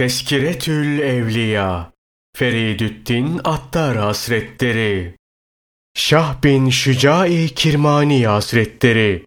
Teskiretül Evliya Feridüddin Attar Hazretleri Şah bin Şücai Kirmani Hazretleri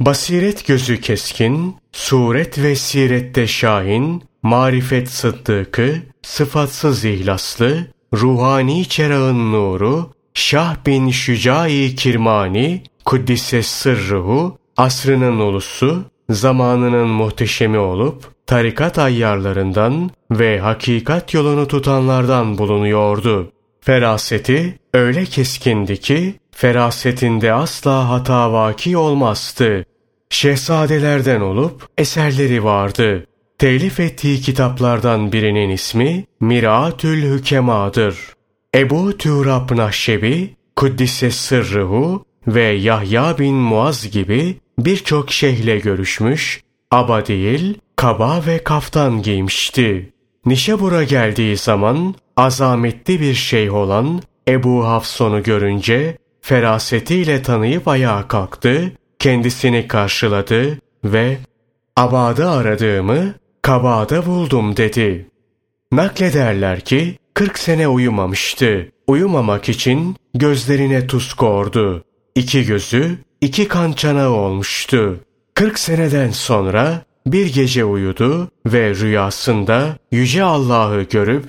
Basiret gözü keskin, suret ve sirette şahin, marifet sıddıkı, sıfatsız ihlaslı, ruhani çerağın nuru, Şah bin Şücai Kirmani, Kuddise sırruhu, asrının ulusu, zamanının muhteşemi olup, tarikat ayyarlarından ve hakikat yolunu tutanlardan bulunuyordu. Feraseti öyle keskindi ki, ferasetinde asla hata vaki olmazdı. Şehzadelerden olup eserleri vardı. Telif ettiği kitaplardan birinin ismi Miratül Hükema'dır. Ebu Turab Nahşebi, Kuddise Sırrıhu ve Yahya bin Muaz gibi birçok şeyhle görüşmüş, aba değil, kaba ve kaftan giymişti. Nişabur'a geldiği zaman azametli bir şeyh olan Ebu Hafson'u görünce ferasetiyle tanıyıp ayağa kalktı, kendisini karşıladı ve abada aradığımı kabada buldum dedi. Naklederler ki 40 sene uyumamıştı. Uyumamak için gözlerine tuz kordu. İki gözü iki kan çanağı olmuştu. 40 seneden sonra bir gece uyudu ve rüyasında Yüce Allah'ı görüp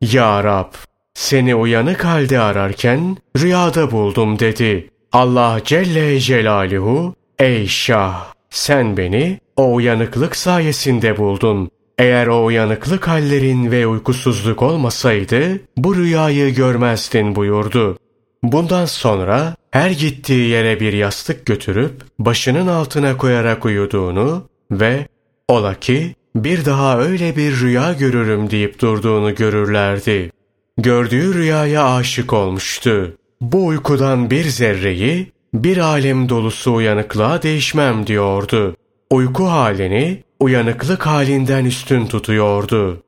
Ya Rab seni uyanık halde ararken rüyada buldum dedi. Allah Celle Celaluhu ey Şah sen beni o uyanıklık sayesinde buldun. Eğer o uyanıklık hallerin ve uykusuzluk olmasaydı bu rüyayı görmezdin buyurdu. Bundan sonra her gittiği yere bir yastık götürüp başının altına koyarak uyuduğunu ve ola ki bir daha öyle bir rüya görürüm deyip durduğunu görürlerdi. Gördüğü rüyaya aşık olmuştu. Bu uykudan bir zerreyi bir alem dolusu uyanıklığa değişmem diyordu. Uyku halini uyanıklık halinden üstün tutuyordu.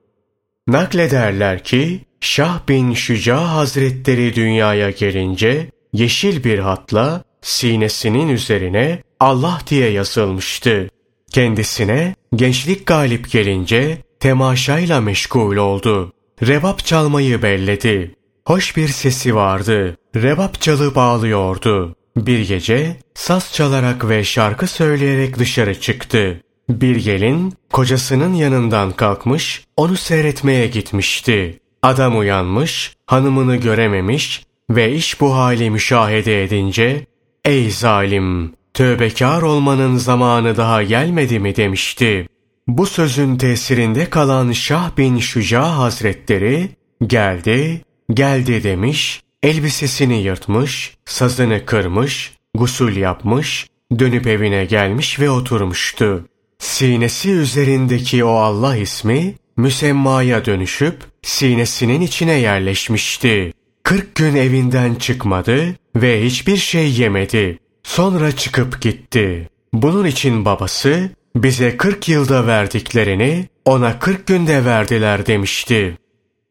Naklederler ki Şah bin Şüca Hazretleri dünyaya gelince yeşil bir hatla sinesinin üzerine Allah diye yazılmıştı. Kendisine gençlik galip gelince temaşayla meşgul oldu. Rebap çalmayı belledi. Hoş bir sesi vardı. Rebap çalıp ağlıyordu. Bir gece saz çalarak ve şarkı söyleyerek dışarı çıktı. Bir gelin kocasının yanından kalkmış onu seyretmeye gitmişti. Adam uyanmış, hanımını görememiş ve iş bu hali müşahede edince ''Ey zalim, tövbekar olmanın zamanı daha gelmedi mi?'' demişti. Bu sözün tesirinde kalan Şah bin Şüca Hazretleri geldi, geldi demiş, elbisesini yırtmış, sazını kırmış, gusül yapmış, dönüp evine gelmiş ve oturmuştu. Sinesi üzerindeki o Allah ismi müsemmaya dönüşüp sinesinin içine yerleşmişti. Kırk gün evinden çıkmadı ve hiçbir şey yemedi. Sonra çıkıp gitti. Bunun için babası bize kırk yılda verdiklerini ona kırk günde verdiler demişti.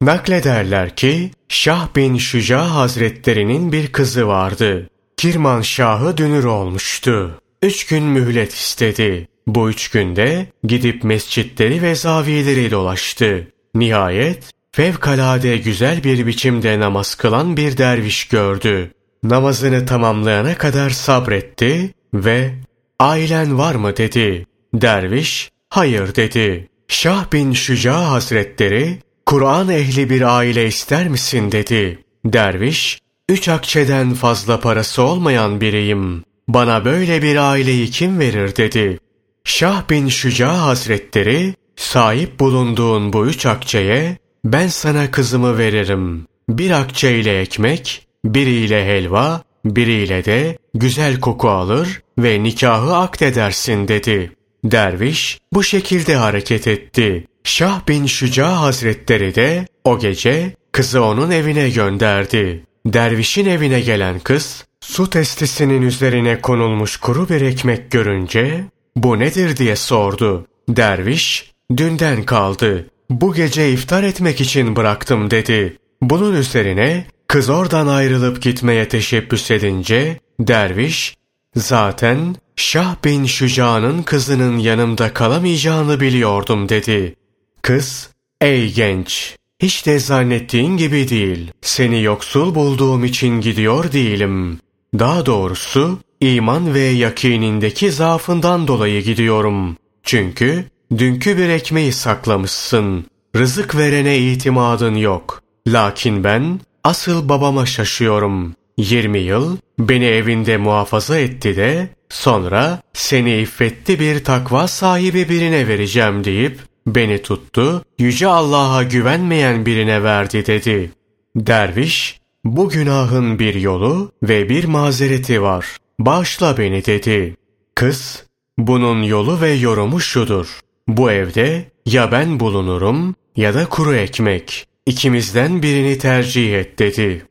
Naklederler ki Şah bin Şüca Hazretlerinin bir kızı vardı. Kirman Şahı dünür olmuştu. Üç gün mühlet istedi. Bu üç günde gidip mescitleri ve zaviyeleri dolaştı. Nihayet fevkalade güzel bir biçimde namaz kılan bir derviş gördü. Namazını tamamlayana kadar sabretti ve ailen var mı dedi. Derviş hayır dedi. Şah bin Şüca Hazretleri Kur'an ehli bir aile ister misin dedi. Derviş üç akçeden fazla parası olmayan biriyim. Bana böyle bir aileyi kim verir dedi. Şah bin Şüca Hazretleri sahip bulunduğun bu üç akçeye ben sana kızımı veririm. Bir akçe ile ekmek, biriyle helva, biriyle de güzel koku alır ve nikahı akdedersin dedi. Derviş bu şekilde hareket etti. Şah bin Şüca Hazretleri de o gece kızı onun evine gönderdi. Dervişin evine gelen kız su testisinin üzerine konulmuş kuru bir ekmek görünce bu nedir diye sordu. Derviş dünden kaldı. Bu gece iftar etmek için bıraktım dedi. Bunun üzerine kız oradan ayrılıp gitmeye teşebbüs edince derviş zaten Şah bin Şüca'nın kızının yanımda kalamayacağını biliyordum dedi. Kız Ey genç! Hiç de zannettiğin gibi değil. Seni yoksul bulduğum için gidiyor değilim. Daha doğrusu iman ve yakinindeki zaafından dolayı gidiyorum. Çünkü dünkü bir ekmeği saklamışsın. Rızık verene itimadın yok. Lakin ben asıl babama şaşıyorum. 20 yıl beni evinde muhafaza etti de sonra seni iffetli bir takva sahibi birine vereceğim deyip beni tuttu, yüce Allah'a güvenmeyen birine verdi dedi. Derviş, bu günahın bir yolu ve bir mazereti var. Bağışla beni dedi. Kız, bunun yolu ve yorumu şudur. Bu evde ya ben bulunurum ya da kuru ekmek. İkimizden birini tercih et dedi.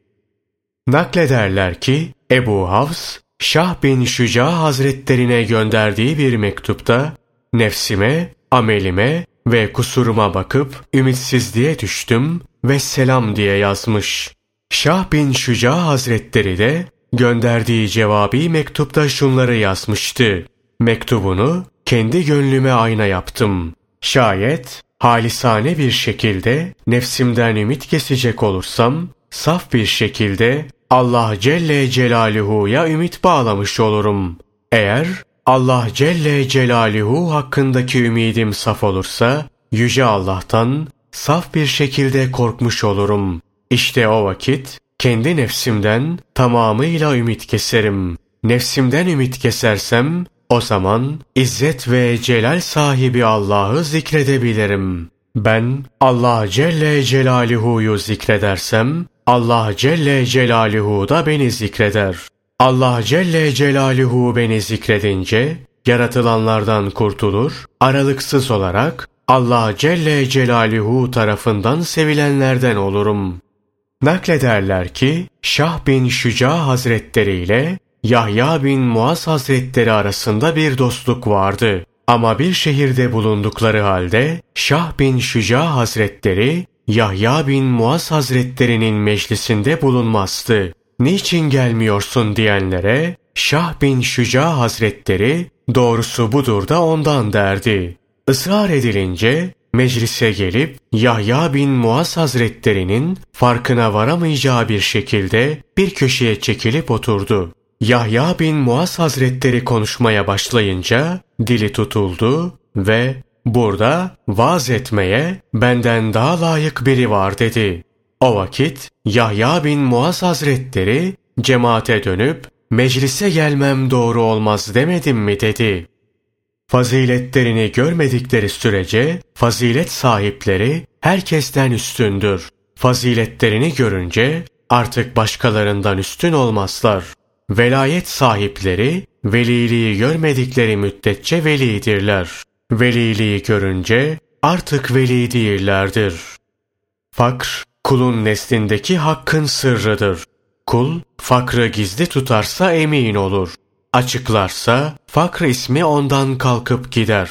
Naklederler ki Ebu Havs, Şah bin Şüca Hazretlerine gönderdiği bir mektupta nefsime, amelime ve kusuruma bakıp ümitsizliğe düştüm ve selam diye yazmış. Şah bin Şüca Hazretleri de gönderdiği cevabi mektupta şunları yazmıştı. Mektubunu kendi gönlüme ayna yaptım. Şayet halisane bir şekilde nefsimden ümit kesecek olursam, saf bir şekilde Allah Celle Celaluhu'ya ümit bağlamış olurum. Eğer Allah Celle Celaluhu hakkındaki ümidim saf olursa, Yüce Allah'tan saf bir şekilde korkmuş olurum. İşte o vakit kendi nefsimden tamamıyla ümit keserim. Nefsimden ümit kesersem o zaman izzet ve celal sahibi Allah'ı zikredebilirim. Ben Allah Celle Celaluhu'yu zikredersem Allah Celle Celaluhu da beni zikreder. Allah Celle Celaluhu beni zikredince yaratılanlardan kurtulur, aralıksız olarak Allah Celle Celaluhu tarafından sevilenlerden olurum. Naklederler ki Şah bin Şüca Hazretleri ile Yahya bin Muaz Hazretleri arasında bir dostluk vardı. Ama bir şehirde bulundukları halde Şah bin Şüca Hazretleri Yahya bin Muaz Hazretlerinin meclisinde bulunmazdı. Niçin gelmiyorsun diyenlere Şah bin Şüca Hazretleri doğrusu budur da ondan derdi. Israr edilince meclise gelip Yahya bin Muaz Hazretlerinin farkına varamayacağı bir şekilde bir köşeye çekilip oturdu. Yahya bin Muaz Hazretleri konuşmaya başlayınca dili tutuldu ve burada vaaz etmeye benden daha layık biri var dedi. O vakit Yahya bin Muaz Hazretleri cemaate dönüp meclise gelmem doğru olmaz demedim mi dedi. Faziletlerini görmedikleri sürece fazilet sahipleri herkesten üstündür. Faziletlerini görünce artık başkalarından üstün olmazlar. Velayet sahipleri veliliği görmedikleri müddetçe velidirler. Veliliği görünce artık veli değillerdir. Fakr, kulun neslindeki hakkın sırrıdır. Kul, fakrı gizli tutarsa emin olur. Açıklarsa fakr ismi ondan kalkıp gider.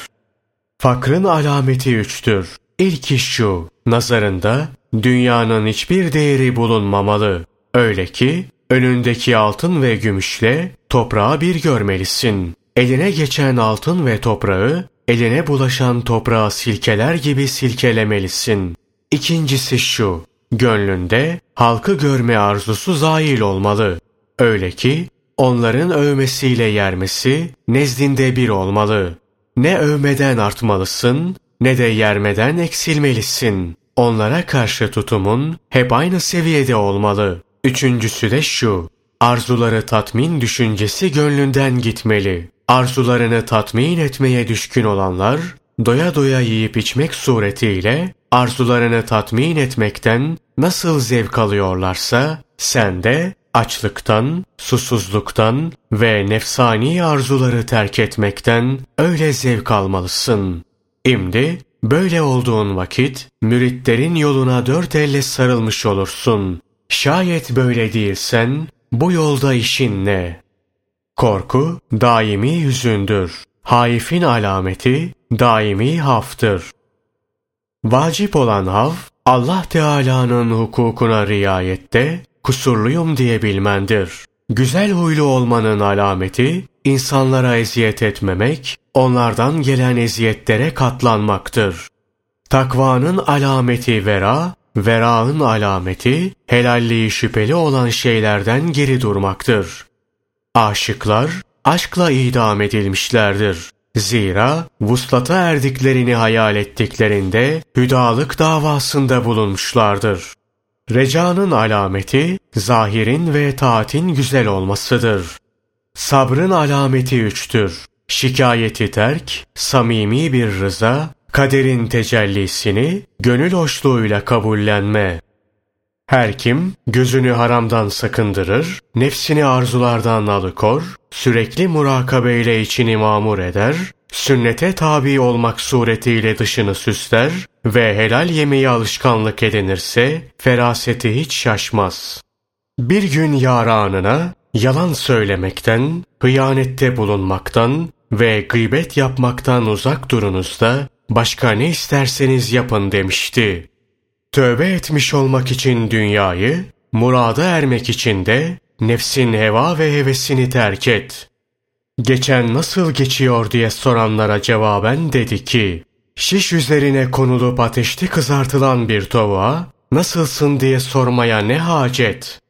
Fakrın alameti üçtür. İlki şu, nazarında dünyanın hiçbir değeri bulunmamalı. Öyle ki önündeki altın ve gümüşle toprağı bir görmelisin. Eline geçen altın ve toprağı eline bulaşan toprağı silkeler gibi silkelemelisin. İkincisi şu, gönlünde halkı görme arzusu zail olmalı. Öyle ki onların övmesiyle yermesi nezdinde bir olmalı. Ne övmeden artmalısın ne de yermeden eksilmelisin. Onlara karşı tutumun hep aynı seviyede olmalı. Üçüncüsü de şu, arzuları tatmin düşüncesi gönlünden gitmeli. Arzularını tatmin etmeye düşkün olanlar, doya doya yiyip içmek suretiyle arzularını tatmin etmekten nasıl zevk alıyorlarsa, sen de açlıktan, susuzluktan ve nefsani arzuları terk etmekten öyle zevk almalısın. Şimdi böyle olduğun vakit müritlerin yoluna dört elle sarılmış olursun. Şayet böyle değilsen bu yolda işin ne? Korku daimi hüzündür. Haifin alameti daimi haftır. Vacip olan hav Allah Teala'nın hukukuna riayette kusurluyum diye bilmendir. Güzel huylu olmanın alameti insanlara eziyet etmemek, onlardan gelen eziyetlere katlanmaktır. Takvanın alameti vera, verağın alameti helalliği şüpheli olan şeylerden geri durmaktır. Aşıklar aşkla idam edilmişlerdir. Zira vuslata erdiklerini hayal ettiklerinde hüdalık davasında bulunmuşlardır. Recanın alameti zahirin ve taatin güzel olmasıdır. Sabrın alameti üçtür. Şikayeti terk, samimi bir rıza, kaderin tecellisini gönül hoşluğuyla kabullenme. Her kim gözünü haramdan sakındırır, nefsini arzulardan alıkor, sürekli murakabeyle içini mamur eder, sünnete tabi olmak suretiyle dışını süsler ve helal yemeği alışkanlık edinirse feraseti hiç şaşmaz. Bir gün yaranına yalan söylemekten, hıyanette bulunmaktan ve gıybet yapmaktan uzak durunuz da başka ne isterseniz yapın demişti. Tövbe etmiş olmak için dünyayı, murada ermek için de nefsin heva ve hevesini terk et. Geçen nasıl geçiyor diye soranlara cevaben dedi ki, şiş üzerine konulup ateşte kızartılan bir tavuğa, nasılsın diye sormaya ne hacet?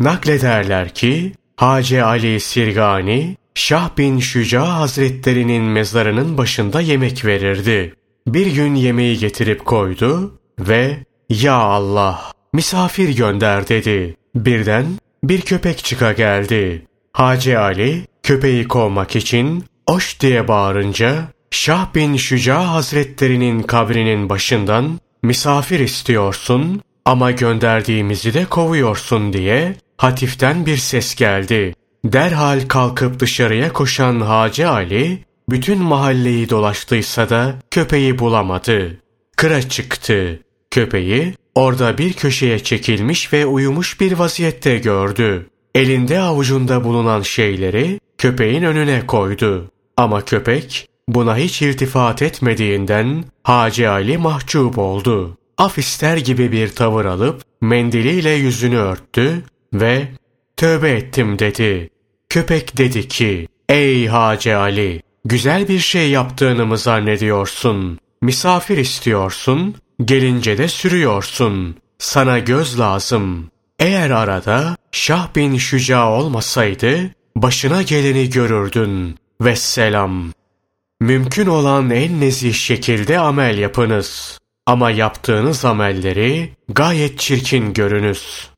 Naklederler ki, Hace Ali Sirgani, Şah bin Şüca Hazretlerinin mezarının başında yemek verirdi. Bir gün yemeği getirip koydu ve ''Ya Allah, misafir gönder'' dedi. Birden bir köpek çıka geldi. Hacı Ali köpeği kovmak için oş diye bağırınca Şah bin Şüca Hazretlerinin kabrinin başından misafir istiyorsun ama gönderdiğimizi de kovuyorsun diye hatiften bir ses geldi. Derhal kalkıp dışarıya koşan Hacı Ali, bütün mahalleyi dolaştıysa da köpeği bulamadı. Kıra çıktı. Köpeği orada bir köşeye çekilmiş ve uyumuş bir vaziyette gördü. Elinde avucunda bulunan şeyleri köpeğin önüne koydu. Ama köpek buna hiç irtifat etmediğinden Hacı Ali mahcup oldu. Af ister gibi bir tavır alıp mendiliyle yüzünü örttü ve tövbe ettim dedi. Köpek dedi ki, ey Hacı Ali, güzel bir şey yaptığını mı zannediyorsun? Misafir istiyorsun, gelince de sürüyorsun. Sana göz lazım. Eğer arada Şah bin Şüca olmasaydı, başına geleni görürdün. Vesselam. Mümkün olan en nezih şekilde amel yapınız. Ama yaptığınız amelleri gayet çirkin görünüz.''